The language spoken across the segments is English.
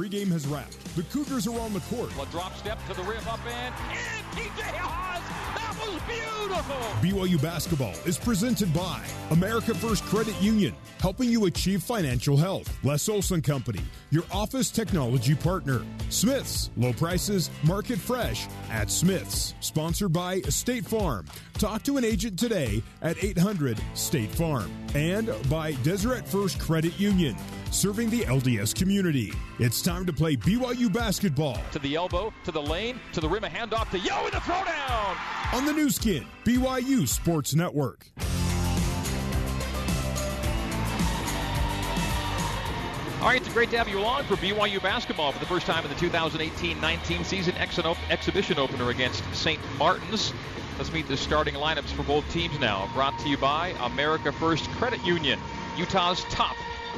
pregame has wrapped. The Cougars are on the court. A drop step to the rim, up and in. TJ Haws. That was beautiful. BYU basketball is presented by America First Credit Union, helping you achieve financial health. Les Olson Company, your office technology partner. Smiths, low prices, market fresh at Smiths. Sponsored by State Farm. Talk to an agent today at 800 State Farm. And by Deseret First Credit Union, serving the LDS community. It's time to play BYU basketball. To the elbow, to the lane, to the rim, a handoff to Yo in the throwdown. On the Nu Skin, BYU Sports Network. All right, it's great to have you along for BYU basketball for the first time in the 2018-19 season exhibition opener against St. Martin's. Let's meet the starting lineups for both teams now. Brought to you by America First Credit Union, Utah's top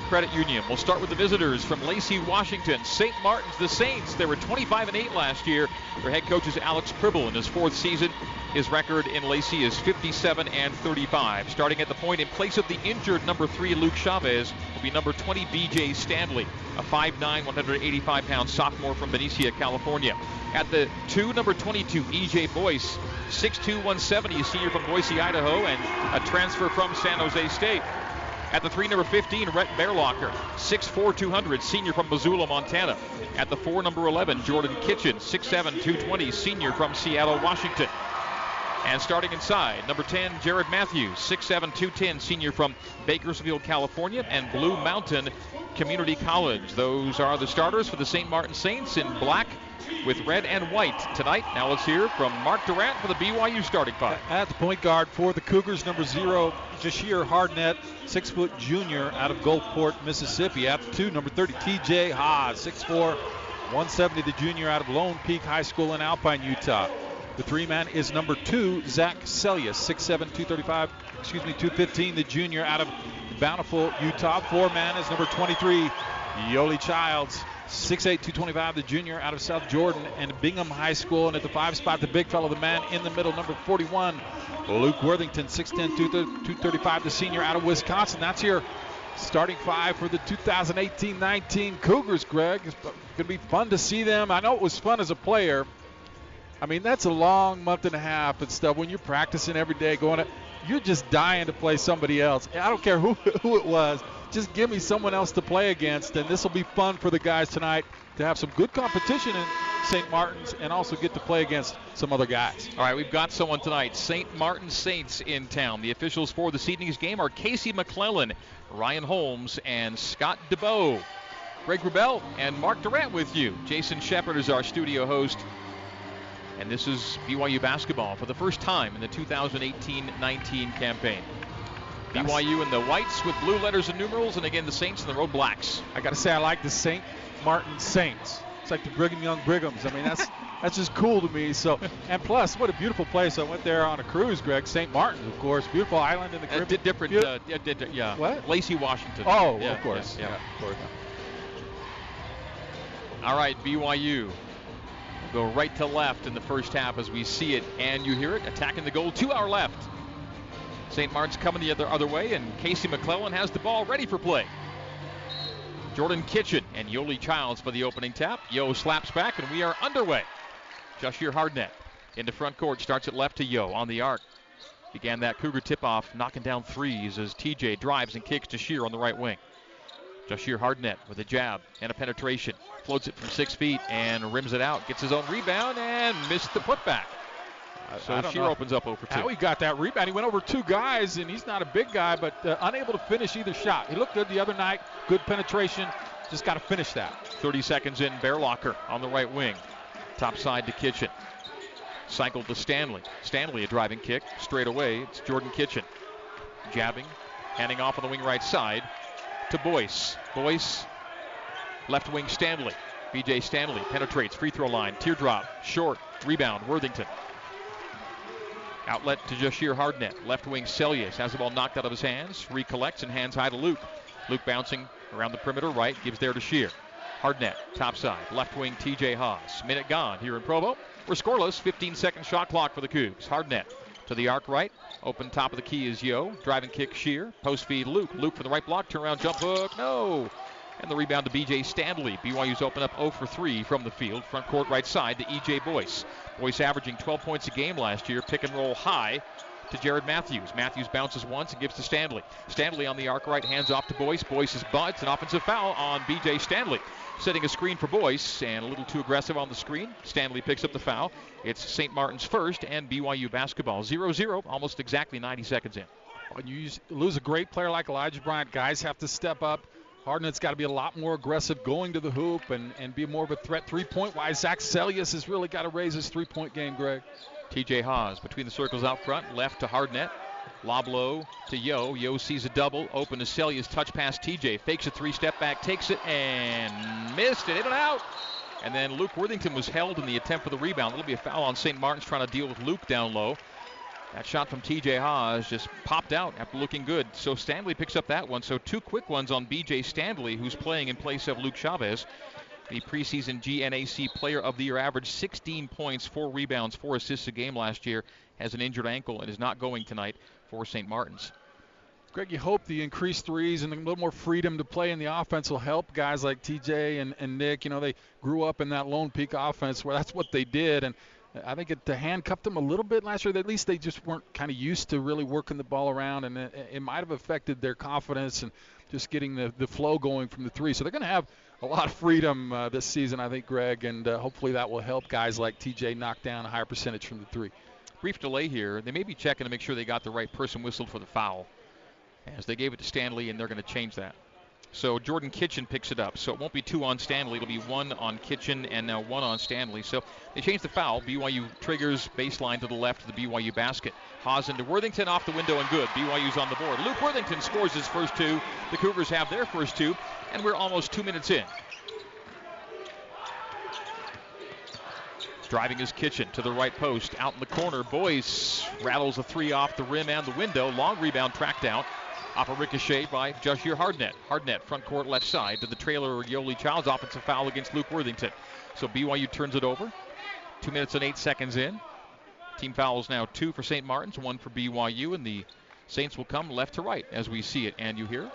Credit Union. We'll start with the visitors from Lacey, Washington. St. Martin's, the Saints. They were 25 and 8 last year. Their head coach is Alex Pribble in his fourth season. His record in Lacey is 57 and 35. Starting at the point in place of the injured number three Luke Chavez will be number 20 BJ Stanley, a 5'9", 185 pound sophomore from Benicia, California. At the two, number 22 EJ Boyce, 6'2", 170, a senior from Boise, Idaho, and a transfer from San Jose State. At the three, number 15, Rhett Bearlocker, 6'4", 200, senior from Missoula, Montana. At the four, number 11, Jordan Kitchen, 6'7", 220, senior from Seattle, Washington. And starting inside, number 10, Jared Matthews, 6'7", 210, senior from Bakersfield, California, and Blue Mountain Community College. Those are the starters for the St. Martin Saints in black with red and white tonight. Now let's hear from Mark Durrant for the BYU starting five. At the point guard for the Cougars, number zero, Jahshire Hardnett, six foot junior out of Gulfport, Mississippi. At two, number 30, TJ Haws, 6'4, 170, the junior out of Lone Peak High School in Alpine, Utah. The three man is number two, Zach Seljaas, 6'7, 235, excuse me, 215, the junior out of Bountiful, Utah. Four man is number 23, Yoeli Childs, 6'8", 225, the junior out of South Jordan and Bingham High School. And at the five spot, the big fellow, the man in the middle, number 41, Luke Worthington, 6'10", 235, the senior out of Wisconsin. That's your starting five for the 2018-19 Cougars, Greg. It's going to be fun to see them. I know it was fun as a player. I mean, that's a long month and a half and stuff when you're practicing every day, going to, you're just dying to play somebody else. I don't care who, who it was just give me someone else to play against, and this will be fun for the guys tonight to have some good competition in St. Martin's and also get to play against some other guys. All right, we've got someone tonight. St. Martin Saints in town. The officials for this evening's game are Casey McClellan, Ryan Holmes, and Scott DeBow. Greg Wrubell and Mark Durrant with you. Jason Shepard is our studio host. And this is BYU basketball for the first time in the 2018 19 campaign. BYU in the whites with blue letters and numerals, and again the Saints in the road blacks. I got to say, I like the St. Martin Saints. It's like the Brigham Young Brighams. I mean, that's that's just cool to me. So, and plus, what a beautiful place. I went there on a cruise, Greg. St. Martin, of course, beautiful island in the Caribbean. Uh, different, uh, yeah, yeah. What? Lacey, Washington. Oh, yeah, of course. Yeah, yeah, of course. All right, BYU go right to left in the first half as we see it, and you hear it attacking the goal. Two hour left. St. Martin's coming the other, other way, and Casey McClellan has the ball ready for play. Jordan Kitchen and Yoeli Childs for the opening tap. Yo slaps back, and we are underway. Jahshire Hardnett into front court, starts it left to Yo on the arc. Began that Cougar tip-off, knocking down threes as TJ drives and kicks to Shear on the right wing. Jahshire Hardnett with a jab and a penetration. Floats it from six feet and rims it out. Gets his own rebound and missed the putback. So Shear opens up over two. How he got that rebound? He went over two guys, and he's not a big guy, but uh, unable to finish either shot. He looked good the other night. Good penetration. Just got to finish that. 30 seconds in. Bearlocker on the right wing. Top side to Kitchen. Cycled to Stanley. Stanley a driving kick. Straight away. It's Jordan Kitchen. Jabbing. Handing off on the wing right side to Boyce. Boyce. Left wing Stanley. BJ Stanley penetrates free throw line. Teardrop. Short. Rebound. Worthington. Outlet to Jahshire Hardnett. Left wing Seljaas has the ball knocked out of his hands. Recollects and hands high to Luke. Luke bouncing around the perimeter right. Gives there to Shear. Hardnett, top side. Left wing TJ Haws. Minute gone here in Provo. We're scoreless. 15 second shot clock for the Cougs. Hardnett to the arc right. Open top of the key is Yo. Driving kick Shear. Post feed Luke. Luke for the right block. Turn around jump hook. No. And the rebound to B.J. Stanley. BYU's open up 0 for 3 from the field. Front court right side to E.J. Boyce. Boyce averaging 12 points a game last year. Pick and roll high to Jared Matthews. Matthews bounces once and gives to Stanley. Stanley on the arc right, hands off to Boyce. Boyce is butts. An offensive foul on B.J. Stanley. Setting a screen for Boyce and a little too aggressive on the screen. Stanley picks up the foul. It's St. Martin's first and BYU basketball. 0 0, almost exactly 90 seconds in. When you lose a great player like Elijah Bryant, guys have to step up. Hardnett's got to be a lot more aggressive going to the hoop and, and be more of a threat three point wise. Zach Seljaas has really got to raise his three point game, Greg. TJ Haws between the circles out front, left to Hardnett. Lob low to Yo. Yo sees a double. Open to Seljaas. Touch pass TJ. Fakes a three step back. Takes it and missed it. In and out. And then Luke Worthington was held in the attempt for the rebound. It'll be a foul on St. Martin's trying to deal with Luke down low. That shot from TJ Haws just popped out after looking good. So Stanley picks up that one. So two quick ones on BJ Stanley, who's playing in place of Luke Chavez. The preseason GNAC Player of the Year averaged 16 points, four rebounds, four assists a game last year. Has an injured ankle and is not going tonight for St. Martin's. Greg, you hope the increased threes and a little more freedom to play in the offense will help guys like TJ and, and Nick. You know, they grew up in that Lone Peak offense where that's what they did. And I think it handcuffed them a little bit last year. At least they just weren't kind of used to really working the ball around, and it, it might have affected their confidence and just getting the, the flow going from the three. So they're going to have a lot of freedom uh, this season, I think, Greg, and uh, hopefully that will help guys like TJ knock down a higher percentage from the three. Brief delay here. They may be checking to make sure they got the right person whistled for the foul, as they gave it to Stanley, and they're going to change that. So Jordan Kitchen picks it up. So it won't be two on Stanley. It'll be one on Kitchen and now one on Stanley. So they change the foul. BYU triggers baseline to the left of the BYU basket. Haws into Worthington off the window and good. BYU's on the board. Luke Worthington scores his first two. The Cougars have their first two, and we're almost two minutes in. Driving his kitchen to the right post, out in the corner. Boyce rattles a three off the rim and the window. Long rebound tracked out. Off a ricochet by Jahshire Hardnett. Hardnett, front court left side to the trailer Yoeli Childs. Offensive foul against Luke Worthington. So BYU turns it over. Two minutes and eight seconds in. Team fouls now two for St. Martin's, one for BYU, and the Saints will come left to right as we see it. And you hear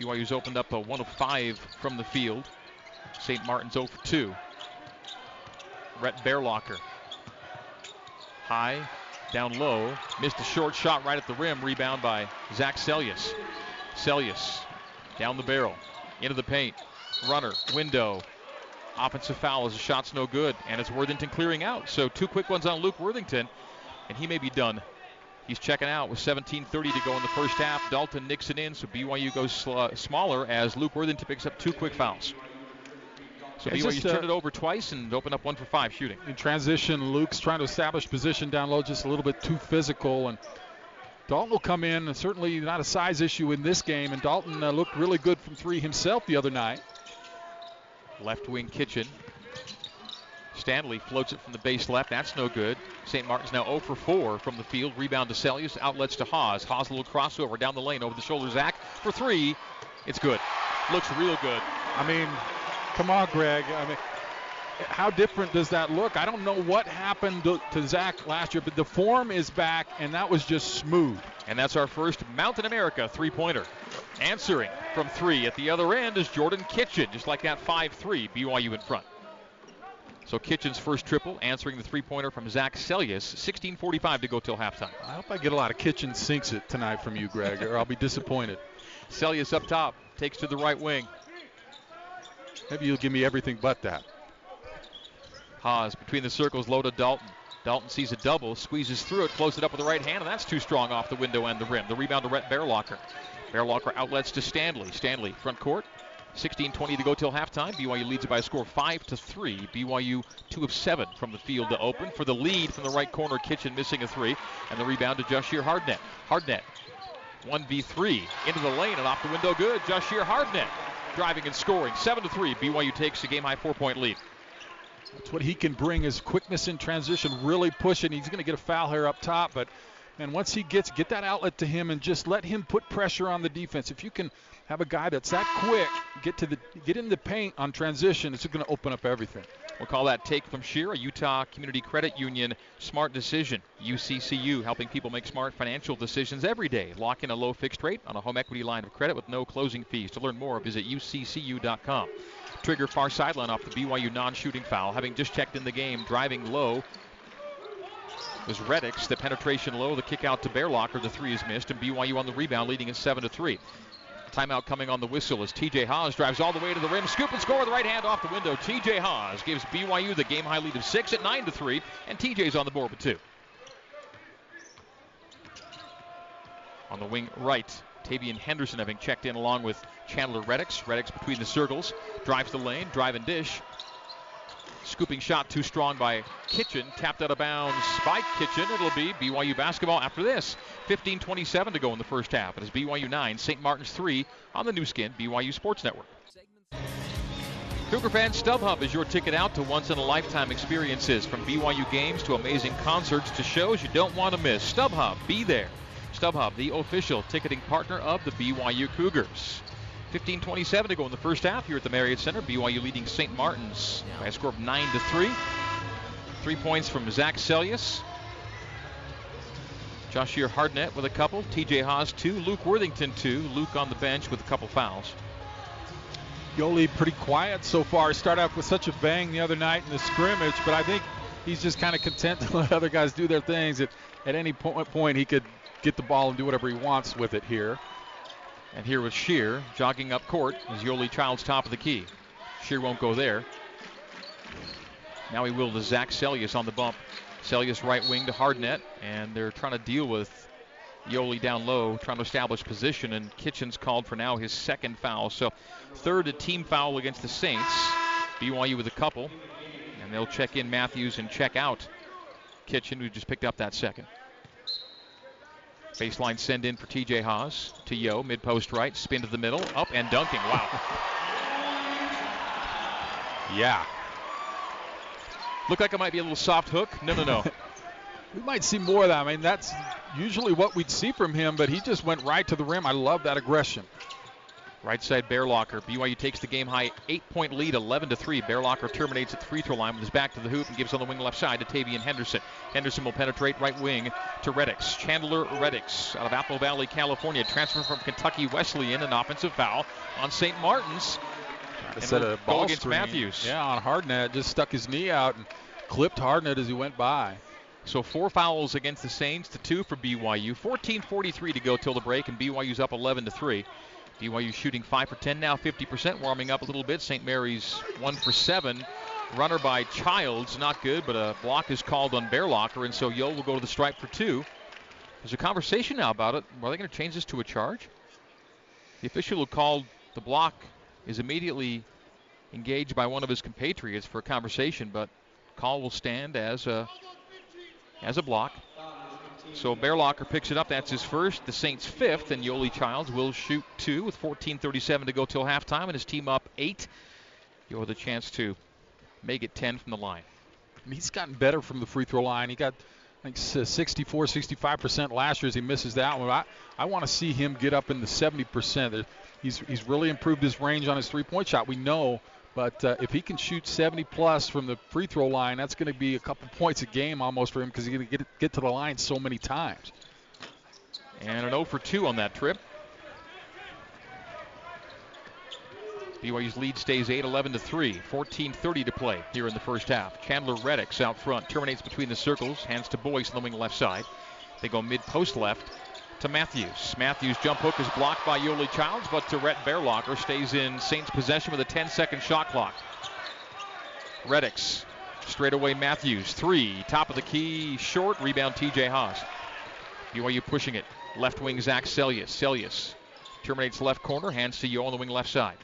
BYU's opened up a one of five from the field. St. Martin's 0 for 2. Rhett Bearlocker High, down low, missed a short shot right at the rim. Rebound by Zach Seljaas. Seljaas down the barrel, into the paint. Runner, window. Offensive foul as the shot's no good, and it's Worthington clearing out. So two quick ones on Luke Worthington, and he may be done. He's checking out with 17:30 to go in the first half. Dalton Nixon in, so BYU goes sl- smaller as Luke Worthington picks up two quick fouls. So BYU's just, uh, turned it over twice and opened up one for five shooting. In transition, Luke's trying to establish position down low, just a little bit too physical, and Dalton will come in. and Certainly not a size issue in this game, and Dalton uh, looked really good from three himself the other night. Left wing kitchen. Stanley floats it from the base left. That's no good. St. Martin's now 0 for 4 from the field. Rebound to Seljaas. Outlets to Haws. Haws a little crossover down the lane over the shoulder. Zach for three. It's good. Looks real good. I mean, Come on, Greg. I mean, how different does that look? I don't know what happened to, to, Zach last year, but the form is back, and that was just smooth. And that's our first Mountain America three pointer. Answering from three at the other end is Jordan Kitchen, just like that 5 3, BYU in front. So Kitchen's first triple, answering the three pointer from Zach Seljaas. 16:45 to go till halftime. I hope I get a lot of Kitchen sinks it tonight from you, Greg, or I'll be disappointed. Seljaas up top, takes to the right wing. Maybe you'll give me everything but that. Haws between the circles, low to Dalton. Dalton sees a double, squeezes through it, closes it up with the right hand, and that's too strong off the window and the rim. The rebound to Rhett Bearlocker. Bearlocker outlets to Stanley. Stanley front court. 16-20 to go till halftime. BYU leads it by a score 5 to 3. BYU 2 of 7 from the field to open. For the lead from the right corner, Kitchen missing a 3. And the rebound to Jahshire Hardnett. Hardnett 1v3 into the lane and off the window good. Jahshire Hardnett driving and scoring. 7 to 3. BYU takes a game high four point lead. That's what he can bring his quickness in transition, really pushing. He's going to get a foul here up top, but man, once he gets get that outlet to him and just let him put pressure on the defense. If you can have a guy that's that quick, get to the get in the paint on transition, it's going to open up everything. We'll call that Take from Sheer, a Utah Community Credit Union smart decision. UCCU helping people make smart financial decisions every day. Lock in a low fixed rate on a home equity line of credit with no closing fees. To learn more, visit uccu.com. Trigger far sideline off the BYU non-shooting foul. Having just checked in the game, driving low was Reddix. The penetration low, the kick out to Bearlocker. The three is missed, and BYU on the rebound, leading at seven to three. Timeout coming on the whistle as TJ Haws drives all the way to the rim. Scoop and score with the right hand off the window. TJ Haws gives BYU the game high lead of six at nine to three, and TJ's on the board with two. On the wing right, Tavian Henderson having checked in along with Chandler Reddix. Reddix between the circles, drives the lane, drive and dish. Scooping shot too strong by Kitchen. Tapped out of bounds by Kitchen. It'll be BYU basketball after this. 15-27 to go in the first half. It is BYU 9, St. Martin's 3 on the Nu Skin BYU Sports Network. Cougar fans, StubHub is your ticket out to once-in-a-lifetime experiences. From BYU games to amazing concerts to shows you don't want to miss. StubHub, be there. StubHub, the official ticketing partner of the BYU Cougars. 15-27 to go in the first half here at the Marriott Center. BYU leading St. Martin's by a score of 9 to 3. Three points from Zach Seljaas. Jahshire Hardnett with a couple. TJ Haws two. Luke Worthington two. Luke on the bench with a couple fouls. Yoeli pretty quiet so far. Start off with such a bang the other night in the scrimmage, but I think he's just kind of content to let other guys do their things. At, at any point, he could get the ball and do whatever he wants with it here. And here was Shear jogging up court as Yoeli Childs top of the key. Shear won't go there. Now he will to Zach Seljaas on the bump. Seljaas right wing to Hardnett, and they're trying to deal with Yoeli down low, trying to establish position, and Kitchen's called for now his second foul. So third a team foul against the Saints. BYU with a couple, and they'll check in Matthews and check out Kitchen, who just picked up that second. Baseline send in for TJ Haws to Yo, mid post right, spin to the middle, up and dunking. Wow. yeah. Looked like it might be a little soft hook. No, no, no. we might see more of that. I mean, that's usually what we'd see from him, but he just went right to the rim. I love that aggression. Right side Bearlocker. BYU takes the game high eight point lead, 11 to 3. Bearlocker terminates at the free throw line with his back to the hoop and gives on the wing left side to Tavian Henderson. Henderson will penetrate right wing to Reddix. Chandler Reddix out of Apple Valley, California. Transfer from Kentucky Wesleyan, an offensive foul on St. Martin's. And set a ball against screen. Matthews. Yeah, on Hardnett, just stuck his knee out and clipped Hardnett as he went by. So four fouls against the Saints to two for BYU. 14:43 to go till the break, and BYU's up 11 to three. BYU shooting 5 for 10 now, 50%, warming up a little bit. St. Mary's 1 for 7. Runner by Childs, not good, but a block is called on Bearlocker, and so Yo will go to the stripe for two. There's a conversation now about it. Are they going to change this to a charge? The official who called the block is immediately engaged by one of his compatriots for a conversation, but call will stand as a as a block. So Bearlocker picks it up. That's his first. The Saints' fifth, and Yoeli Childs will shoot two with 14:37 to go till halftime, and his team up eight. You'll have the chance to make it 10 from the line. He's gotten better from the free throw line. He got like 64, 65% last year as he misses that one. I, I want to see him get up in the 70%. He's, he's really improved his range on his three point shot. We know but uh, if he can shoot 70 plus from the free throw line, that's going to be a couple points a game almost for him because he's going to get to the line so many times. And an 0 for 2 on that trip. BYU's lead stays 8-11 to 3. 14:30 to play here in the first half. Chandler Reddix out front terminates between the circles, hands to Boyce on the wing left side. They go mid post left to Matthews. Matthews' jump hook is blocked by Yoeli Childs, but Rhett Bearlocker stays in Saints possession with a 10 second shot clock. Reddix, straight away Matthews. Three, top of the key, short, rebound TJ Haws. BYU pushing it. Left wing Zach Seljaas. Seljaas terminates left corner, hands to Yo on the wing left side.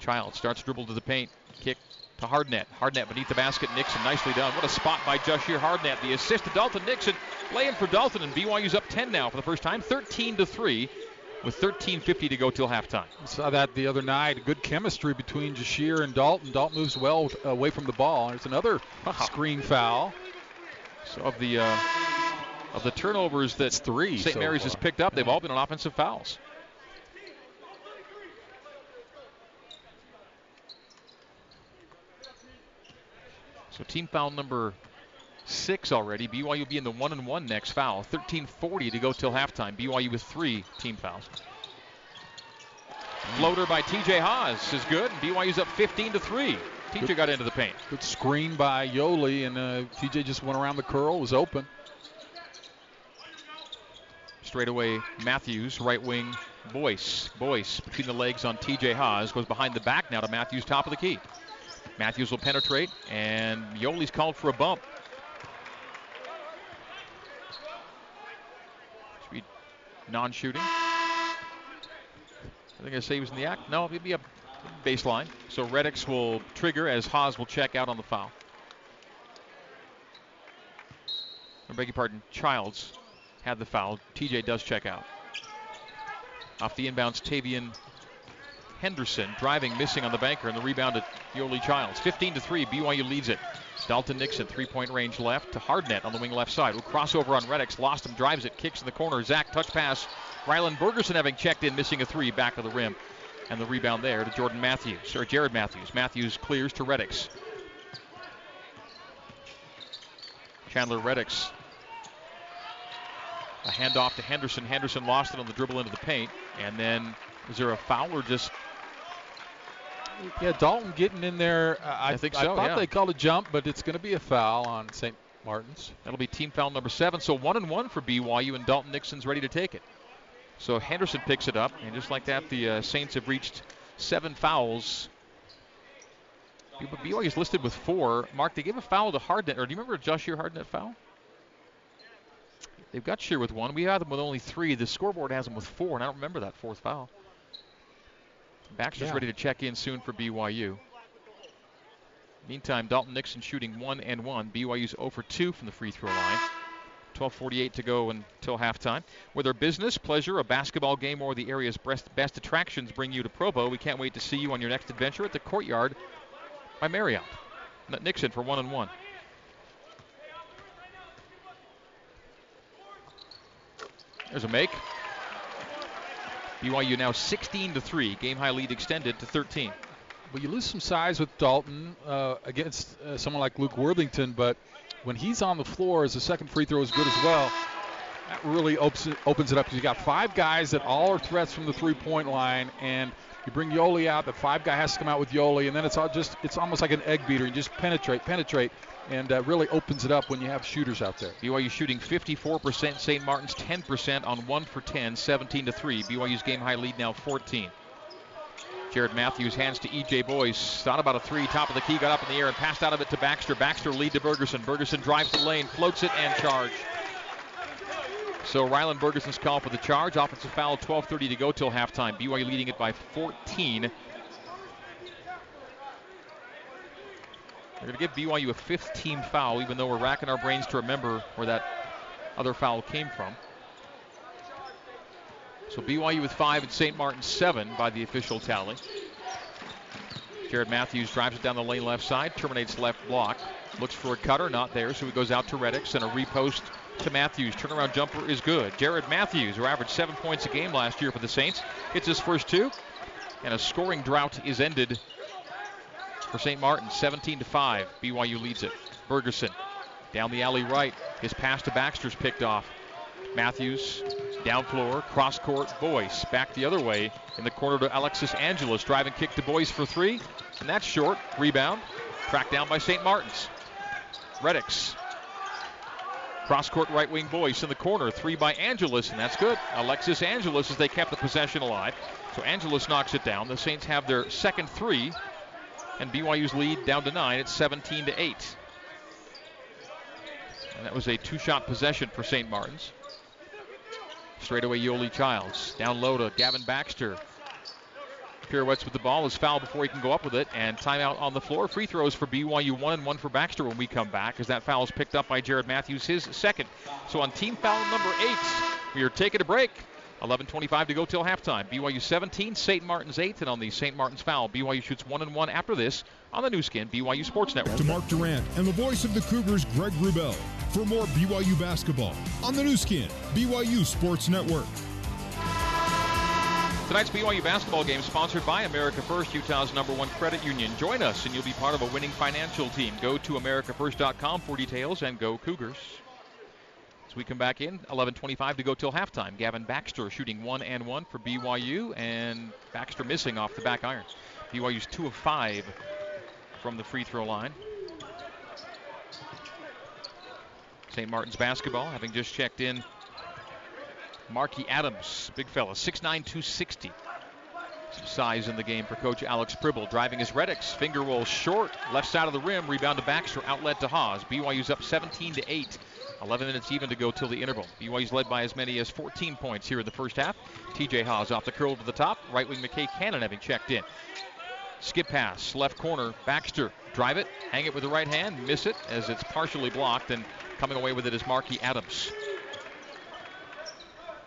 Child starts dribble to the paint. Kick to Hardnett. Hardnett beneath the basket. Nixon nicely done. What a spot by Jahshire Hardnett. The assist to Dalton Nixon. Laying for Dalton, and BYU's up 10 now for the first time, 13 to 3 with 13.50 to go till halftime. Saw that the other night. Good chemistry between Jahshire and Dalton. Dalton moves well away from the ball. There's another screen foul. So of the uh, of the turnovers that three St. So Mary's far. has picked up, they've all been on offensive fouls. So team foul number six already. BYU will be in the one and one next foul. 13:40 to go till halftime. BYU with three team fouls. Floater by TJ Haws is good, and BYU's up 15 to three. TJ got into the paint. Good screen by Yoeli, and uh, TJ just went around the curl, was open. Straight away, Matthews, right wing, Boyce. Boyce between the legs on TJ Haws goes behind the back now to Matthews, top of the key. Matthews will penetrate, and Yoeli's called for a bump. Should be non-shooting. I think I say he was in the act. No, it'd be a baseline. So Reddix will trigger as Haws will check out on the foul. I beg your pardon, Childs had the foul. TJ does check out. Off the inbounds, Tavian Henderson driving, missing on the banker, and the rebound at Yoeli Childs. 15 to 3, BYU leads it. Dalton Nixon, three point range left to Hardnett on the wing left side. We'll crossover on Reddix, lost him, drives it, kicks in the corner. Zach touch pass. Rylan Bergersen having checked in, missing a three, back of the rim. And the rebound there to Jordan Matthews, or Jared Matthews. Matthews clears to Reddix. Chandler Reddix. A handoff to Henderson. Henderson lost it on the dribble into the paint. And then, is there a foul or just yeah, Dalton getting in there. Uh, I, I, think so. I thought yeah. they called a jump, but it's going to be a foul on St. Martin's. That'll be team foul number seven. So one and one for BYU, and Dalton Nixon's ready to take it. So Henderson picks it up, and just like that, the uh, Saints have reached seven fouls. BYU is listed with four. Mark, they gave a foul to Hardnett, or do you remember a Joshua Hardnett foul? They've got Shear with one. We have them with only three. The scoreboard has them with four, and I don't remember that fourth foul. Baxter's Yeah. ready to check in soon for BYU. Meantime, Dalton Nixon shooting one and one. BYU's 0 for 2 from the free throw line. 12:48 to go until halftime. Whether business, pleasure, a basketball game, or the area's best, best attractions bring you to Provo, we can't wait to see you on your next adventure at the Courtyard by Marriott. Nixon for one and one. There's a make. BYU now 16 to 3. Game high lead extended to 13. Well, you lose some size with Dalton uh, against uh, someone like Luke Worthington, but when he's on the floor, as the second free throw is good as well, that really opens it, opens it up. Because you got five guys that all are threats from the three-point line, and you bring Yoeli out. The five guy has to come out with Yoeli, and then it's all just it's almost like an egg beater. You just penetrate, penetrate, and uh, really opens it up when you have shooters out there. BYU shooting 54%, St. Martin's 10% on 1 for 10, 17 to 3. BYU's game high lead now 14. Jared Matthews hands to EJ Boyce. Thought about a three, top of the key, got up in the air and passed out of it to Baxter. Baxter lead to Bergersen. Bergersen drives the lane, floats it, and charge. So Rylan Bergersen's call for the charge. Offensive foul, 12:30 to go till halftime. BYU leading it by 14. They're going to give BYU a fifth team foul, even though we're racking our brains to remember where that other foul came from. So BYU with five and St. Martin's seven by the official tally. Jared Matthews drives it down the lane left side, terminates left block, looks for a cutter, not there, so he goes out to Reddix and a repost to Matthews. Turnaround jumper is good. Jared Matthews, who averaged seven points a game last year for the Saints, hits his first two, and a scoring drought is ended for St. Martin, 17 to 5. BYU leads it. Bergersen down the alley right. His pass to Baxter's picked off. Matthews down floor, cross court, Boyce back the other way in the corner to Alexis Angelos. Driving kick to Boyce for three, and that's short. Rebound, tracked down by St. Martin's. Reddix. Cross court right wing Boyce in the corner. Three by Angelos, and that's good. Alexis Angelos as they kept the possession alive. So Angelos knocks it down. The Saints have their second three, and BYU's lead down to nine. It's 17 to 8. And that was a two shot possession for St. Martin's. Straight away, Yoeli Childs. Down low to Gavin Baxter. Pirouettes with the ball is fouled before he can go up with it, and timeout on the floor. Free throws for BYU, one and one for Baxter when we come back, as that foul is picked up by Jared Matthews, his second. So on team foul number eight, we are taking a break. 11:25 to go till halftime. BYU 17, St. Martin's 8, and on the St. Martin's foul, BYU shoots one and one after this on the Nu Skin BYU Sports Network. To Mark Durrant and the voice of the Cougars, Greg Wrubell, for more BYU basketball on the Nu Skin, BYU Sports Network. Tonight's BYU basketball game sponsored by America First, Utah's number one credit union. Join us and you'll be part of a winning financial team. Go to AmericaFirst.com for details and go Cougars. We come back in, 11:25 to go till halftime. Gavin Baxter shooting one and one for BYU, and Baxter missing off the back iron. BYU's two of five from the free throw line. St. Martin's basketball, having just checked in Marky Adams, big fella, 6'9", 260. Some size in the game for Coach Alex Pribble. Driving his Reddix, finger roll short, left side of the rim, rebound to Baxter, outlet to Haws. BYU's up 17 to 8. 11 minutes even to go till the interval. BYU's led by as many as 14 points here in the first half. TJ Haws off the curl to the top. Right wing McKay Cannon having checked in. Skip pass, left corner, Baxter. Drive it, hang it with the right hand, miss it as it's partially blocked, and coming away with it is Marky Adams.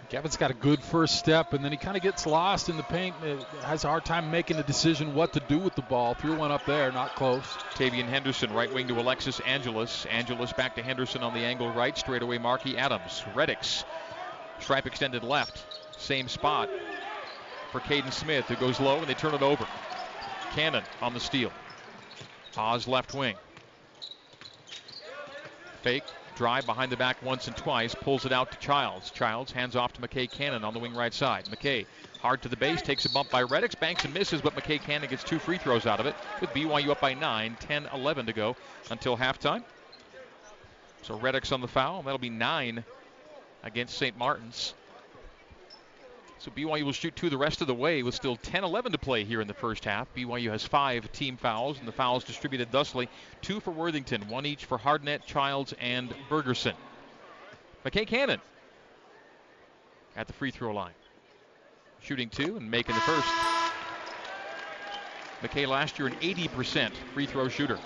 Gavin's got a good first step, and then he kind of gets lost in the paint. Uh, has a hard time making a decision what to do with the ball. Threw one up there, not close. Tavian Henderson, right wing to Alexis Angelos. Angelos back to Henderson on the angle right. Straight away, Marky Adams. Reddix, stripe extended left. Same spot for Caden Smith, who goes low, and they turn it over. Cannon on the steal. Oz left wing. Fake, Drive behind the back once and twice, pulls it out to Childs. Childs hands off to McKay Cannon on the wing right side. McKay hard to the base, takes a bump by Reddix, banks and misses, but McKay Cannon gets two free throws out of it with BYU up by 9, 10 11 to go until halftime. So Reddix on the foul, that'll be nine against St. Martin's. So BYU will shoot two the rest of the way with still 10 11 to play here in the first half. BYU has five team fouls, and the fouls distributed thusly two for Worthington, one each for Hardnett, Childs, and Bergersen. McKay Cannon at the free throw line. Shooting two and making the first. McKay last year an 80% free throw shooter.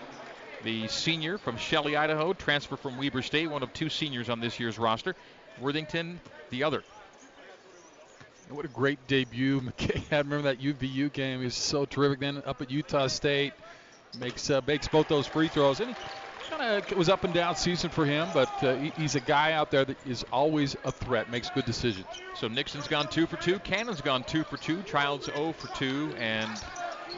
The senior from Shelley, Idaho, transfer from Weber State, one of two seniors on this year's roster. Worthington, the other. What a great debut McKay had. Remember that UVU game? He was so terrific. Then up at Utah State, makes uh, makes both those free throws. And kind of was up and down season for him, but uh, he, he's a guy out there that is always a threat, makes good decisions. So Nixon's gone two for two. Cannon's gone two for two. Childs 0 for two, and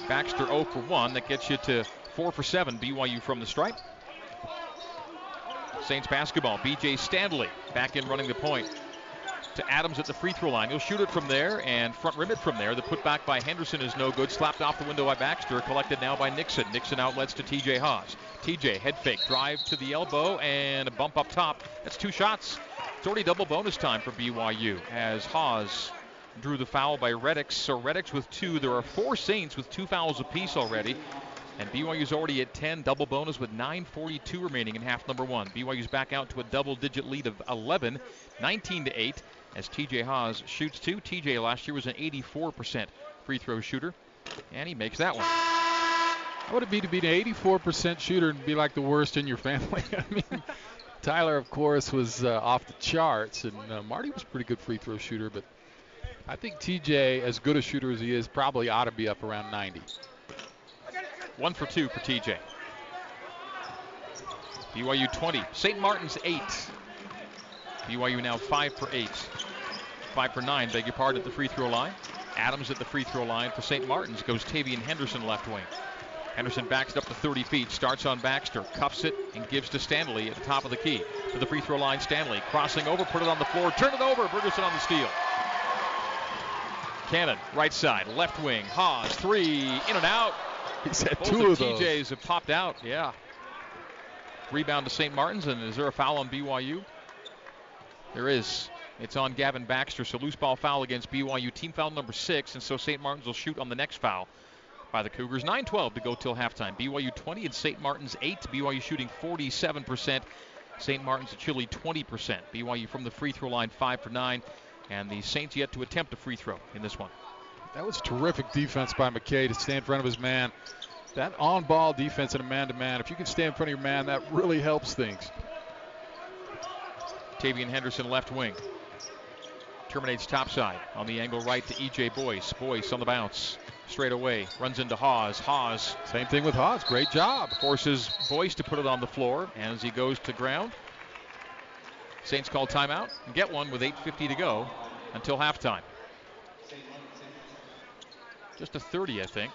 Baxter 0 for one. That gets you to four for seven. BYU from the stripe. Saints basketball. B.J. Stanley back in running the point to Adams at the free throw line. He'll shoot it from there and front rim it from there. The putback by Henderson is no good. Slapped off the window by Baxter. Collected now by Nixon. Nixon outlets to TJ Haws. TJ head fake, drive to the elbow and a bump up top. That's two shots. It's already double bonus time for BYU as Haws drew the foul by Reddix. So Reddix with two. There are four Saints with two fouls apiece already. And BYU's already at 10, double bonus with 9:42 remaining in half number one. BYU's back out to a double-digit lead of 11, 19 to 8 as TJ Haws shoots two. TJ last year was an 84% free throw shooter, and he makes that one. How would it be to be an 84% shooter and be like the worst in your family? I mean, Tyler, of course, was uh, off the charts, and uh, Marty was a pretty good free throw shooter, but I think TJ, as good a shooter as he is, probably ought to be up around 90. One for two for TJ. BYU 20. St. Martin's 8. BYU now 5 for 8. 5 for 9, beg your pardon, at the free throw line. Adams at the free throw line for St. Martin's goes Tavian Henderson left wing. Henderson backs it up to 30 feet, starts on Baxter, cuffs it, and gives to Stanley at the top of the key. To the free throw line, Stanley crossing over, put it on the floor, turn it over. Bergersen on the steal. Cannon, right side, left wing, Haws, three, in and out. He's had Both two of of those. TJs have popped out, yeah. Rebound to St. Martin's, and is there a foul on BYU? There is. It's on Gavin Baxter, so loose ball foul against BYU, team foul number six, and so St. Martin's will shoot on the next foul by the Cougars. 9-12 to go till halftime. BYU 20 and St. Martin's 8. BYU shooting 47%. St. Martin's a chilly 20%. BYU from the free throw line 5 for 9, and the Saints yet to attempt a free throw in this one. That was terrific defense by McKay to stay in front of his man. That on ball defense and a man to man, if you can stay in front of your man, that really helps things. Tavian Henderson left wing. Terminates topside on the angle right to EJ Boyce. Boyce on the bounce. Straight away. Runs into Hawes. Haws Same thing with Haws. Great job. forces Boyce to put it on the floor. As he goes to ground, Saints call timeout and get one with 8.50 to go until halftime. Just a 30, I think.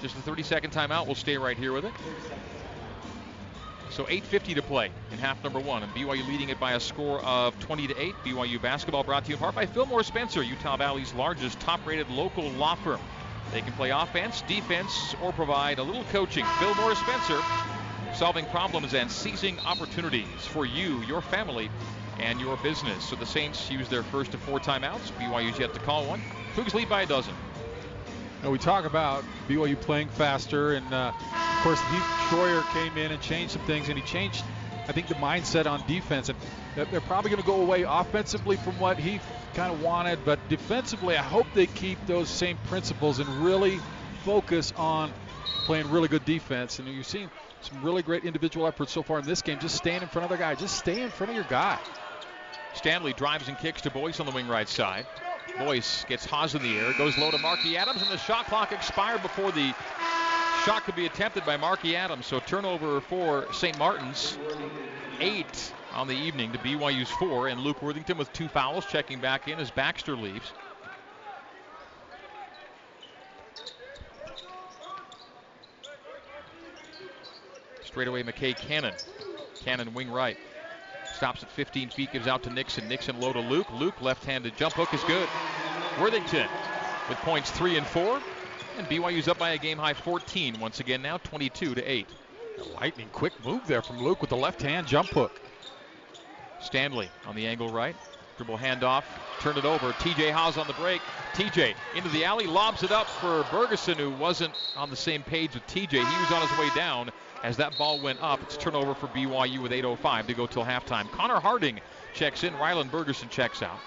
Just a 30 second timeout. We'll stay right here with it. So 8.50 to play in half number one, and BYU leading it by a score of 20 to 8. BYU basketball brought to you in part by Fillmore Spencer, Utah Valley's largest top-rated local law firm. They can play offense, defense, or provide a little coaching. Fillmore Spencer, solving problems and seizing opportunities for you, your family, and your business. So the Saints use their first of four timeouts. BYU's yet to call one. Cougs lead by a dozen. We talk about BYU playing faster, and uh, of course Heath Schroyer came in and changed some things, and he changed, I think, the mindset on defense. And they're probably going to go away offensively from what he kind of wanted, but defensively, I hope they keep those same principles and really focus on playing really good defense. And you've seen some really great individual efforts so far in this game. Just staying in front of their guy. Just stay in front of your guy. Stanley drives and kicks to Boyce on the wing right side. Boyce gets Haws in the air, goes low to Marky Adams, and the shot clock expired before the shot could be attempted by Marky Adams. So turnover for St. Martin's. Eight on the evening to BYU's four, and Luke Worthington with two fouls checking back in as Baxter leaves. Straight away, McKay Cannon. Cannon wing right. Stops at 15 feet, gives out to Nixon. Nixon low to Luke. Luke left-handed jump hook is good. Worthington with points three and four. And BYU's up by a game high 14 once again now, 22 to 8. A lightning quick move there from Luke with the left hand jump hook. Stanley on the angle right. Dribble handoff, turn it over. TJ Haws on the break. TJ into the alley, lobs it up for Bergersen, who wasn't on the same page with TJ. He was on his way down as that ball went up. It's turnover for BYU with 8.05 to go till halftime. Connor Harding checks in. Rylan Bergersen checks out.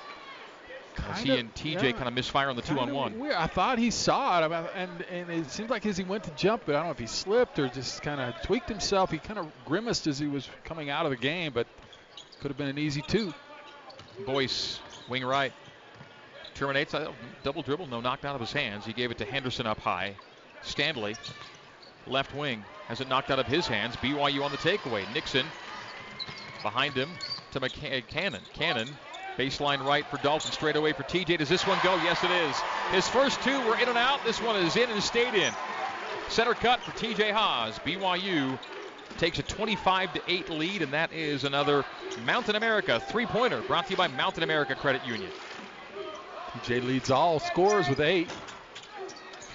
As he and TJ yeah, kind of misfire on the two on one. Weird. I thought he saw it, and and it seemed like as he went to jump, but I don't know if he slipped or just kind of tweaked himself. He kind of grimaced as he was coming out of the game, but could have been an easy two. Boyce, wing right, terminates uh, double dribble, no knocked out of his hands. He gave it to Henderson up high. Stanley, left wing, has it knocked out of his hands. BYU on the takeaway. Nixon behind him to McC- Cannon. Cannon, baseline right for Dalton, straight away for TJ. Does this one go? Yes, it is. His first two were in and out. This one is in and stayed in. Center cut for TJ Haws. BYU takes a 25 to 8 lead, and that is another Mountain America three pointer brought to you by Mountain America Credit Union. TJ leads all scores with eight.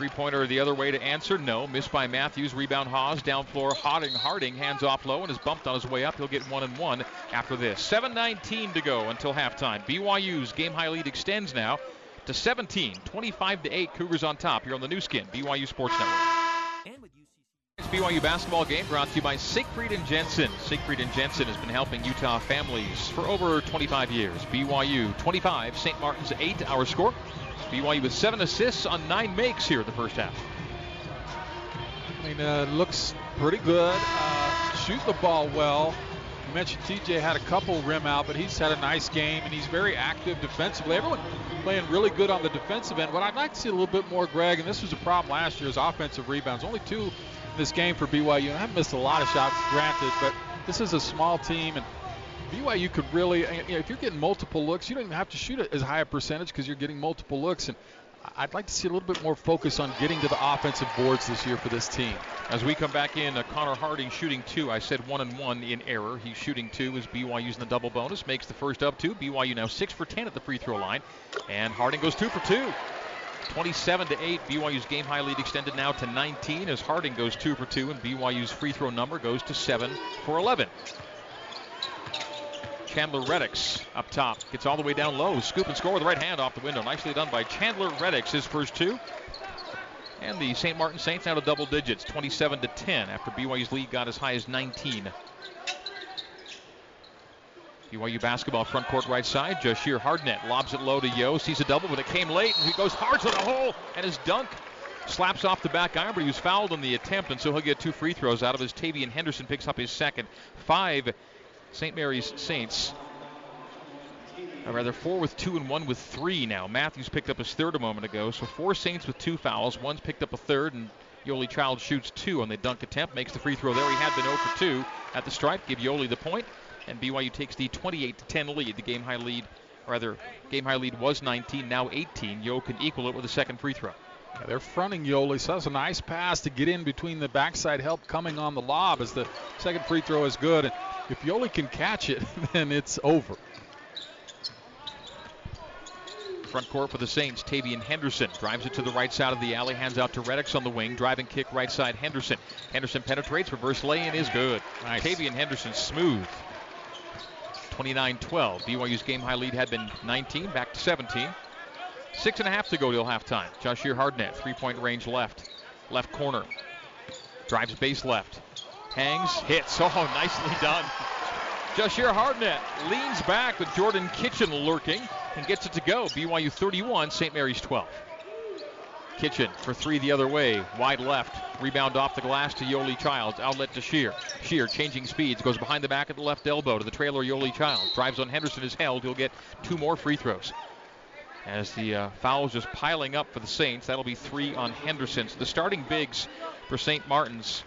Three pointer the other way to answer. No. Missed by Matthews. Rebound Haws. Down floor. Harding. Harding hands off low and is bumped on his way up. He'll get one and one after this. 7.19 to go until halftime. BYU's game high lead extends now to 17. 25 to 8. Cougars on top here on the Nu Skin, BYU Sports Network. BYU basketball game brought to you by Siegfried and Jensen. Siegfried and Jensen has been helping Utah families for over 25 years. BYU 25, St. Martin's 8. Our score BYU with seven assists on nine makes here in the first half. I mean, uh, looks pretty good. Uh, shoot the ball well. You mentioned TJ had a couple rim out, but he's had a nice game and he's very active defensively. Everyone playing really good on the defensive end. What I'd like to see a little bit more, Greg, and this was a problem last year, is offensive rebounds. Only two in this game for BYU. And I've missed a lot of shots, granted, but this is a small team and BYU could really, you know, if you're getting multiple looks, you don't even have to shoot as high a percentage because you're getting multiple looks. And I'd like to see a little bit more focus on getting to the offensive boards this year for this team. As we come back in, uh, Connor Harding shooting two. I said one and one in error. He's shooting two as BYU using the double bonus. Makes the first up two. BYU now six for 10 at the free throw line. And Harding goes two for two. 27 to 8. BYU's game high lead extended now to 19 as Harding goes two for two, and BYU's free throw number goes to 7 for 11. Chandler Reddix up top. Gets all the way down low. Scoop and score with the right hand off the window. Nicely done by Chandler Reddix, his first two. And the St. Martin Saints now to double digits, 27 to 10, after BYU's lead got as high as 19. BYU basketball front court right side. Jahshire Hardnett lobs it low to Yo. Sees a double, but it came late, and he goes hard to the hole, and his dunk slaps off the back iron, but he was fouled on the attempt, and so he'll get two free throws out of his. Tavian Henderson picks up his second. Five St. Mary's Saints. Or rather, four with two and one with three now. Matthews picked up his third a moment ago. So four Saints with two fouls. One's picked up a third, and Yoeli Child shoots two on the dunk attempt. Makes the free throw there. He had been 0 for 2 at the stripe. Give Yoeli the point, and BYU takes the 28 10 lead, the game high lead, rather, game high lead was 19, now 18. Yo can equal it with a second free throw. Yeah, they're fronting Yoeli. so that's a nice pass to get in between the backside help coming on the lob as the second free throw is good. And if Yoeli can catch it, then it's over. Front court for the Saints. Tavian Henderson drives it to the right side of the alley, hands out to Reddix on the wing. Driving kick right side Henderson. Henderson penetrates, reverse lay in is good. Nice. Tavian Henderson smooth. 29 12. BYU's game high lead had been 19, back to 17. Six and a half to go till halftime. Jahshire Hardnett, three point range left. Left corner. Drives base left. Hangs, hits. Oh, nicely done. Jahshire Hardnett leans back with Jordan Kitchen lurking and gets it to go. BYU 31, St. Mary's 12. Kitchen for three the other way, wide left. Rebound off the glass to Yoeli Childs. Outlet to Shear. Shear changing speeds, goes behind the back at the left elbow to the trailer Yoeli Childs. Drives on Henderson is held. He'll get two more free throws. As the uh, fouls just piling up for the Saints, that'll be three on Henderson. So the starting bigs for St. Martin's.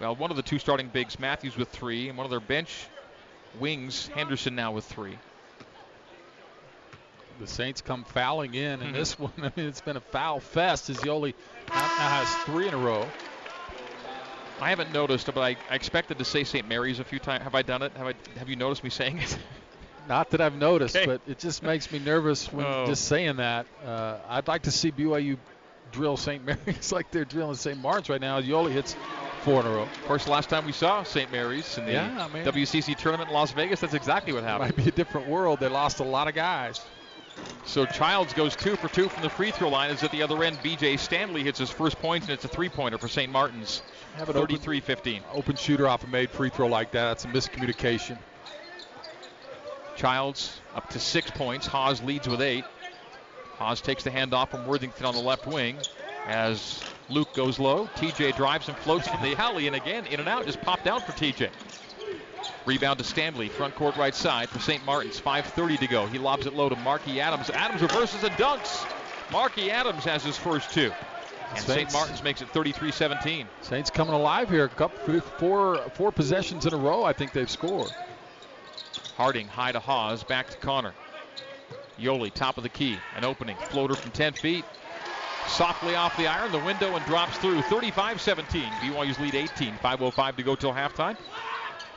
Well, one of the two starting bigs, Matthews with three, and one of their bench wings, Henderson now with three the Saints come fouling in, and mm-hmm. this one, I mean, it's been a foul fest now, now has three in a row. I haven't noticed, but I, I, expected to say St. Mary's a few times. Have I done it? Have I? Have you noticed me saying it? Not that I've noticed, okay. but it just makes me nervous when oh. just saying that. Uh, I'd like to see BYU drill St. Mary's like they're drilling St. Martin's right now. Yoeli hits four in a row. Of course, last time we saw St. Mary's in the yeah, WCC tournament in Las Vegas, that's exactly what happened. It might be a different world. They lost a lot of guys. So Childs goes two for two from the free throw line. Is at the other end. B.J. Stanley hits his first point, and it's a three-pointer for St. Martin's. Have an 33-15. Open, open shooter off a made free throw like that. That's a miscommunication. Childs up to six points. Haws leads with eight. Haws takes the handoff from Worthington on the left wing as Luke goes low. TJ drives and floats from the alley, and again, in and out, just popped out for TJ. Rebound to Stanley, front court right side for St. Martin's. 5.30 to go. He lobs it low to Marky Adams. Adams reverses and dunks. Marky Adams has his first two. And St. Martin's makes it 33-17. Saints coming alive here. Four, four possessions in a row, I think they've scored. Harding high to Haws, back to Connor. Yoeli, top of the key. An opening. Floater from 10 feet. Softly off the iron, the window, and drops through. 35-17. BYU's lead 18. 5.05 to go till halftime.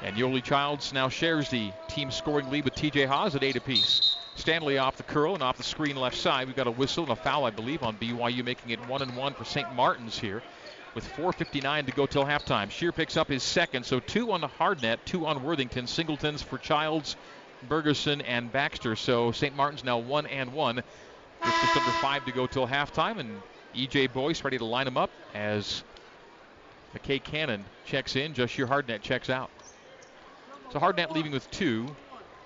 And Yoeli Childs now shares the team scoring lead with TJ Haws at eight apiece. Stanley off the curl and off the screen left side. We've got a whistle and a foul, I believe, on BYU, making it one and one for St. Martin's here with 4.59 to go till halftime. Shear picks up his second, so two on the Hardnett, two on Worthington. Singletons for Childs, Bergersen, and Baxter. So St. Martin's now one and one with just under five to go till halftime. And EJ Boyce ready to line them up as McKay Cannon checks in. Jahshire Hardnett checks out. So Hardnett leaving with two.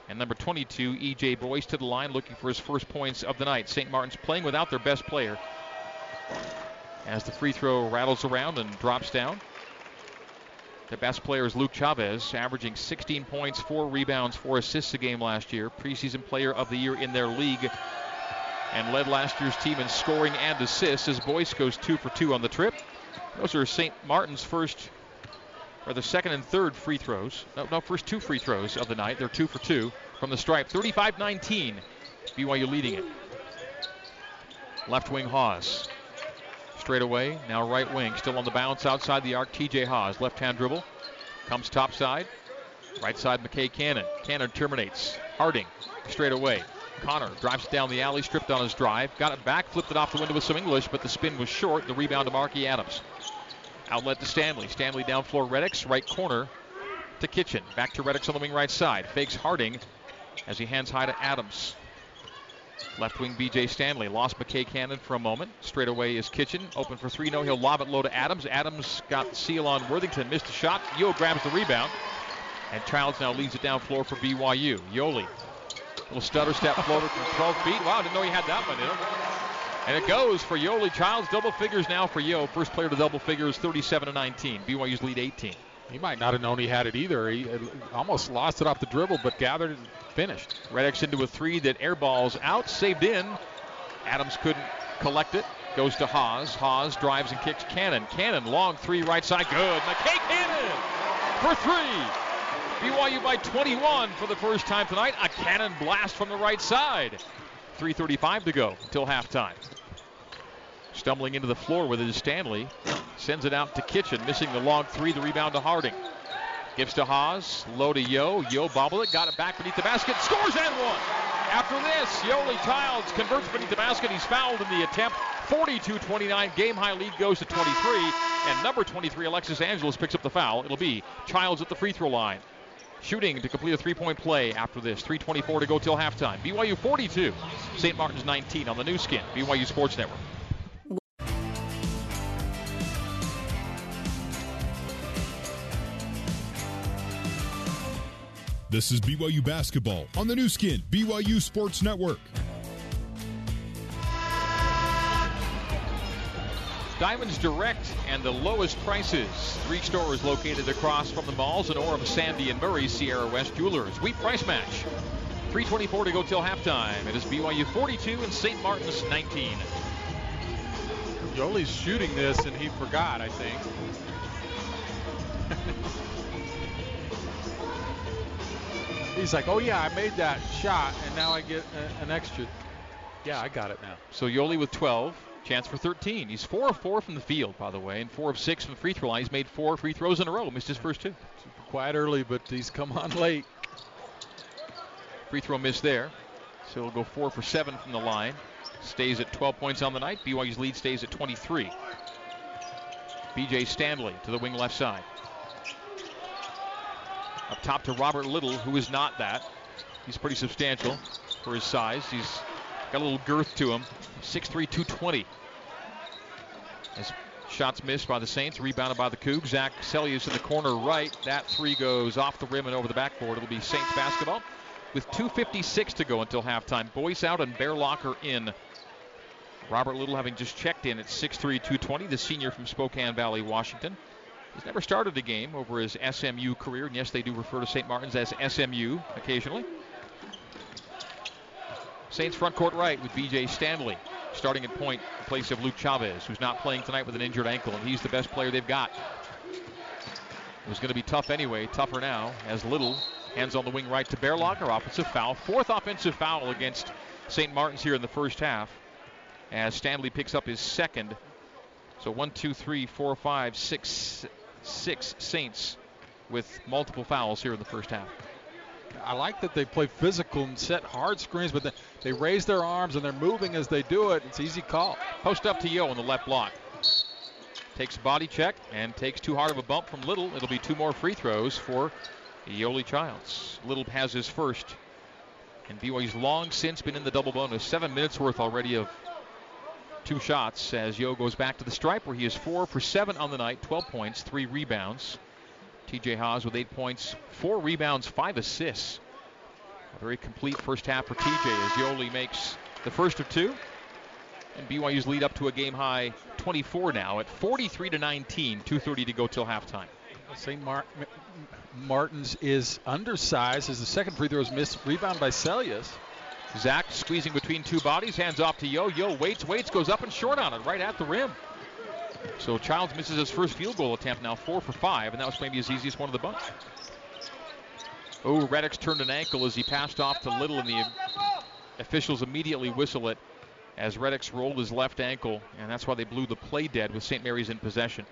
And number 22, E.J. Boyce to the line looking for his first points of the night. St. Martin's playing without their best player. As the free throw rattles around and drops down. Their best player is Luke Chavez, averaging 16 points, 4 rebounds, 4 assists a game last year. Preseason player of the year in their league. And led last year's team in scoring and assists as Boyce goes 2 for 2 on the trip. Those are St. Martin's first or the second and third free throws. No, no, first two free throws of the night. They're two for two from the stripe. 35-19. BYU leading it. Left wing Haws. Straight away. Now right wing. Still on the bounce outside the arc. TJ Haws. Left hand dribble. Comes top side. Right side McKay Cannon. Cannon terminates. Harding. Straight away. Connor drives it down the alley, stripped on his drive. Got it back, flipped it off the window with some English, but the spin was short. The rebound to Marky Adams. Outlet to Stanley. Stanley down floor. Reddix, right corner to Kitchen. Back to Reddix on the wing right side. Fakes Harding as he hands high to Adams. Left wing BJ Stanley. Lost McKay Cannon for a moment. Straight away is Kitchen. Open for three. No, he'll lob it low to Adams. Adams got seal on Worthington. Missed a shot. Yo grabs the rebound. And Childs now leads it down floor for BYU. Yoeli. Little stutter step floater from 12 feet. Wow, didn't know he had that one in. And it goes for Yoeli Childs. Double figures now for Yo. First player to double figures, 37 to 19. BYU's lead 18. He might not have known he had it either. He almost lost it off the dribble, but gathered and finished. Reddix into a three that airballs out, saved in. Adams couldn't collect it. Goes to Haws. Haws drives and kicks Cannon. Cannon, long three right side. Good. McKay Cannon for three. BYU by 21 for the first time tonight. A cannon blast from the right side. 3.35 to go until halftime. Stumbling into the floor with it is Stanley. Sends it out to Kitchen, missing the long three. The rebound to Harding. Gives to Haws. Low to Yo. Yo bobble it. Got it back beneath the basket. Scores and one. After this, Yoeli Childs converts beneath the basket. He's fouled in the attempt. 42-29. Game high lead goes to 23. And number 23, Alexis Angelos, picks up the foul. It'll be Childs at the free throw line. Shooting to complete a three-point play after this. 3.24 to go till halftime. BYU 42, St. Martin's 19 on the Nu Skin, BYU Sports Network. This is BYU basketball on the Nu Skin, BYU Sports Network. Diamonds Direct and the lowest prices. Three stores located across from the malls in Orem, Sandy, and Murray. Sierra West Jewelers. We price match. 324 to go till halftime. It is BYU 42 and St. Martin's 19. Yoeli's shooting this and he forgot, I think. He's like, oh yeah, I made that shot and now I get a, an extra. Yeah, I got it now. So Yoeli with 12. Chance for 13. He's 4 of 4 from the field, by the way, and 4 of 6 from the free throw line. He's made four free throws in a row. Missed his first two. Super quiet early, but he's come on late. Free throw miss there. So he'll go 4 for 7 from the line. Stays at 12 points on the night. BYU's lead stays at 23. BJ Stanley to the wing left side. Up top to Robert Little, who is not that. He's pretty substantial for his size. He's got a little girth to him. 6'3", 220. As shots missed by the Saints, rebounded by the Cougs. Zach Seljaas in the corner right. That three goes off the rim and over the backboard. It'll be Saints basketball with 2.56 to go until halftime. Boyce out and Bearlocker in. Robert Little having just checked in at 6'3", 220, the senior from Spokane Valley, Washington. He's never started a game over his SMU career, and yes, they do refer to St. Martin's as SMU occasionally. Saints front court right with BJ Stanley starting at point in place of Luke Chavez, who's not playing tonight with an injured ankle, and he's the best player they've got. It was going to be tough anyway, tougher now, as Little hands on the wing right to Bearlocker. Offensive foul. Fourth offensive foul against St. Martin's here in the first half, as Stanley picks up his second. So one, two, three, four, five, six, six Saints with multiple fouls here in the first half. I like that they play physical and set hard screens, but they, raise their arms and they're moving as they do it. It's easy call. Post up to Yo on the left block. Takes a body check and takes too hard of a bump from Little. It'll be two more free throws for Yoeli Childs. Little has his first. And BYU's long since been in the double bonus. Seven minutes worth already of two shots as Yo goes back to the stripe where he is four for seven on the night, 12 points, three rebounds. TJ Haws with eight points, four rebounds, five assists. A very complete first half for TJ as Yoeli makes the first of two. And BYU's lead up to a game high 24 now at 43 to 19, 2:30 to go till halftime. St. Mar- Martin's is undersized as the second free throw is missed. Rebound by Seljaas. Zach squeezing between two bodies, hands off to Yo. Yo waits, waits, goes up and short on it, right at the rim. So Childs misses his first field goal attempt now, four for five, and that was maybe his easiest one of the bunch. Oh, Reddix turned an ankle as he passed off to Little, and the officials immediately whistle it as Reddix rolled his left ankle, and that's why they blew the play dead with St. Mary's in possession.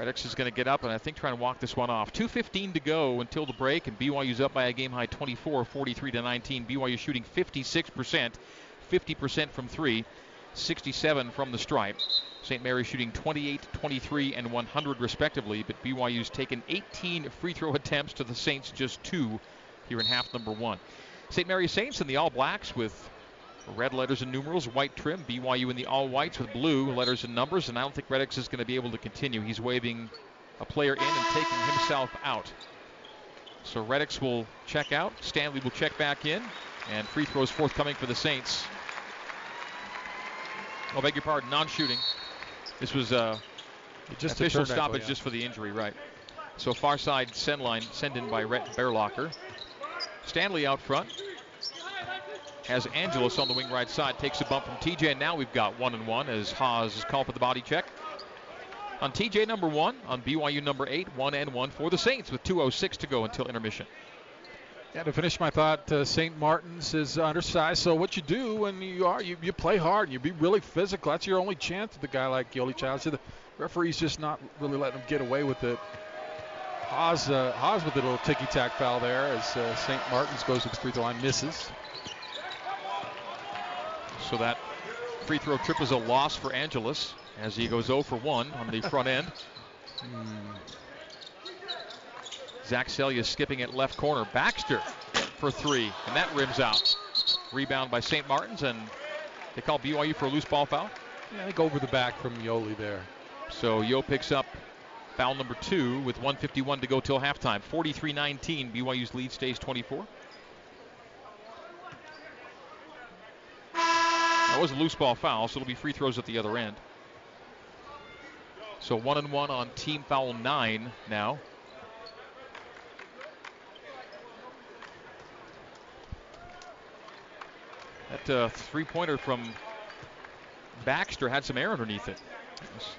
Reddix is going to get up and I think try and walk this one off. 2.15 to go until the break, and BYU's up by a game high 24, 43 to 19. BYU shooting 56%, 50% from three, 67 from the stripe. St. Mary's shooting 28, 23, and 100 respectively, but BYU's taken 18 free throw attempts to the Saints, just two here in half number one. St. Mary's Saints and the All Blacks with red letters and numerals, white trim. BYU in the all whites with blue letters and numbers, and I don't think Reddix is going to be able to continue. He's waving a player in and taking himself out. So Reddix will check out. Stanley will check back in, and free throws forthcoming for the Saints. I oh, beg your pardon, non-shooting. This was uh, just official stoppage yeah. just for the injury, right? So far side send line send in by Rhett Bearlocker. Stanley out front. Has Angelos on the wing right side. Takes a bump from TJ, and now we've got one and one as Haws is called for the body check. on TJ number one, on BYU number eight, one and one for the Saints with 2:06 to go until intermission. Yeah, to finish my thought, uh, St. Martin's is undersized. So what you do when you are, you, you play hard you be really physical. That's your only chance with a guy like Yoeli Childs. So the referee's just not really letting him get away with it. Haws, uh, Haws with a little ticky-tack foul there as uh, St. Martin's goes to the free throw line, misses. So that free throw trip is a loss for Angelos as he goes 0 for 1 on the front end. Hmm. Zach Seljaas skipping at left corner. Baxter for three, and that rims out. Rebound by St. Martin's, and they call BYU for a loose ball foul. Yeah, I think over the back from Yoeli there. So Yo picks up foul number two with 151 to go till halftime. 43-19, BYU's lead stays 24. That was a loose ball foul, so it'll be free throws at the other end. So one and one on team foul nine now. That uh, three-pointer from Baxter had some air underneath it.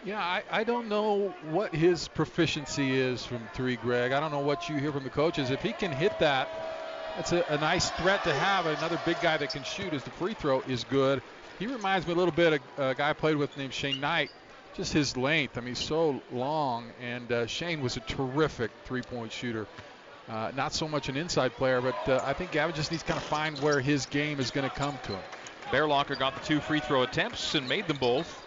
Yeah, I, I don't know what his proficiency is from three, Greg. I don't know what you hear from the coaches. If he can hit that, that's a, a nice threat to have. Another big guy that can shoot as the free throw is good. He reminds me a little bit of a guy I played with named Shane Knight. Just his length. I mean, so long. And uh, Shane was a terrific three-point shooter. Uh, not so much an inside player, but uh, I think Gavin just needs to kind of find where his game is going to come to him. Bearlocker got the two free throw attempts and made them both.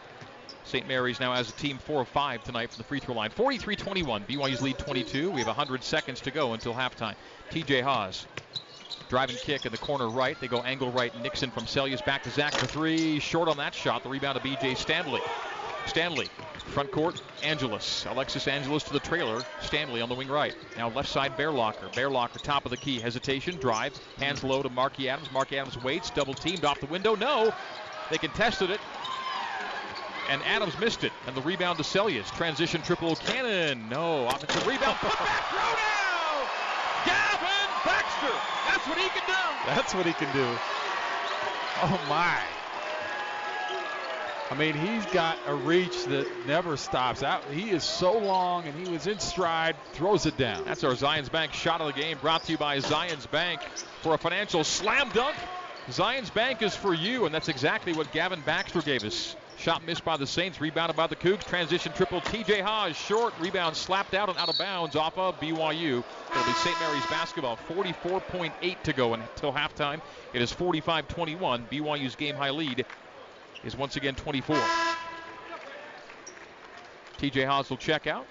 St. Mary's now has a team 4 of 5 tonight from the free throw line. 43 21. BYU's lead 22. We have 100 seconds to go until halftime. TJ Haws. Driving kick in the corner right. They go angle right. Nixon from Seljaas back to Zach for three. Short on that shot. The rebound to BJ Stanley. Stanley Front court, Angelos. Alexis Angelos to the trailer. Stanley on the wing right. Now left side, Bearlocker. Bearlocker, top of the key. Hesitation, drive. Hands low to Marky Adams. Marky Adams waits. Double teamed off the window. No. They contested it. And Adams missed it. And the rebound to Seljaas. Transition triple cannon. No. Offensive rebound. Put back. Throw down. Gavin Baxter. That's what he can do. That's what he can do. Oh, my. I mean, he's got a reach that never stops. Out, he is so long, and he was in stride, throws it down. That's our Zions Bank shot of the game, brought to you by Zions Bank for a financial slam dunk. Zions Bank is for you, and that's exactly what Gavin Baxter gave us. Shot missed by the Saints, rebounded by the Cougs. Transition triple. TJ Haws, short rebound, slapped out and out of bounds off of BYU. It'll be St. Mary's basketball. 44.8 to go until halftime. It is 45-21. BYU's game high lead is once again 24. TJ Haws will check out.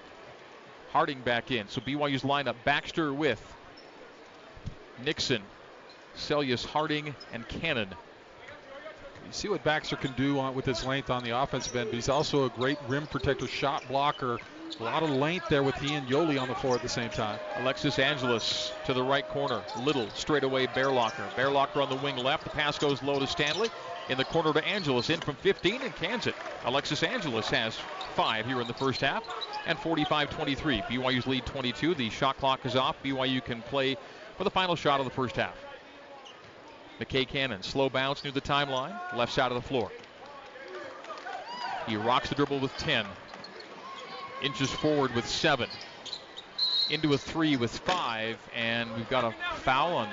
Harding back in. So BYU's lineup Baxter with Nixon, Seljaas Harding, and Cannon. You see what Baxter can do on, with his length on the offensive end, but he's also a great rim protector, shot blocker. A lot of length there with he and Yoeli on the floor at the same time. Alexis Angelos to the right corner. Little straightaway straight away Bearlocker. Bearlocker on the wing left. The pass goes low to Stanley in the corner to Angelos, in from 15 and cans it. Alexis Angelos has five here in the first half, and 45-23. BYU's lead 22. The shot clock is off. BYU can play for the final shot of the first half. McKay Cannon, slow bounce near the timeline, left side of the floor. He rocks the dribble with 10. Inches forward with seven. Into a three with five, and we've got a foul on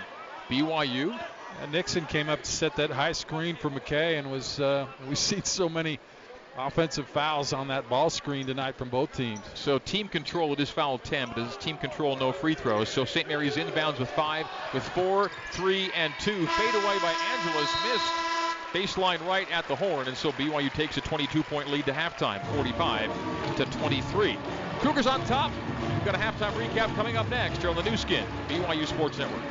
BYU. And Nixon came up to set that high screen for McKay and was uh, we've seen so many offensive fouls on that ball screen tonight from both teams. So team control, it is foul 10, but it is team control, no free throws. So St. Mary's inbounds with five, with four, three, and two. Fade away by Angelos, missed. Baseline right at the horn, and so BYU takes a 22-point lead to halftime, 45 to 23. Cougars on top. We've got a halftime recap coming up next here on the Nu Skin, BYU Sports Network.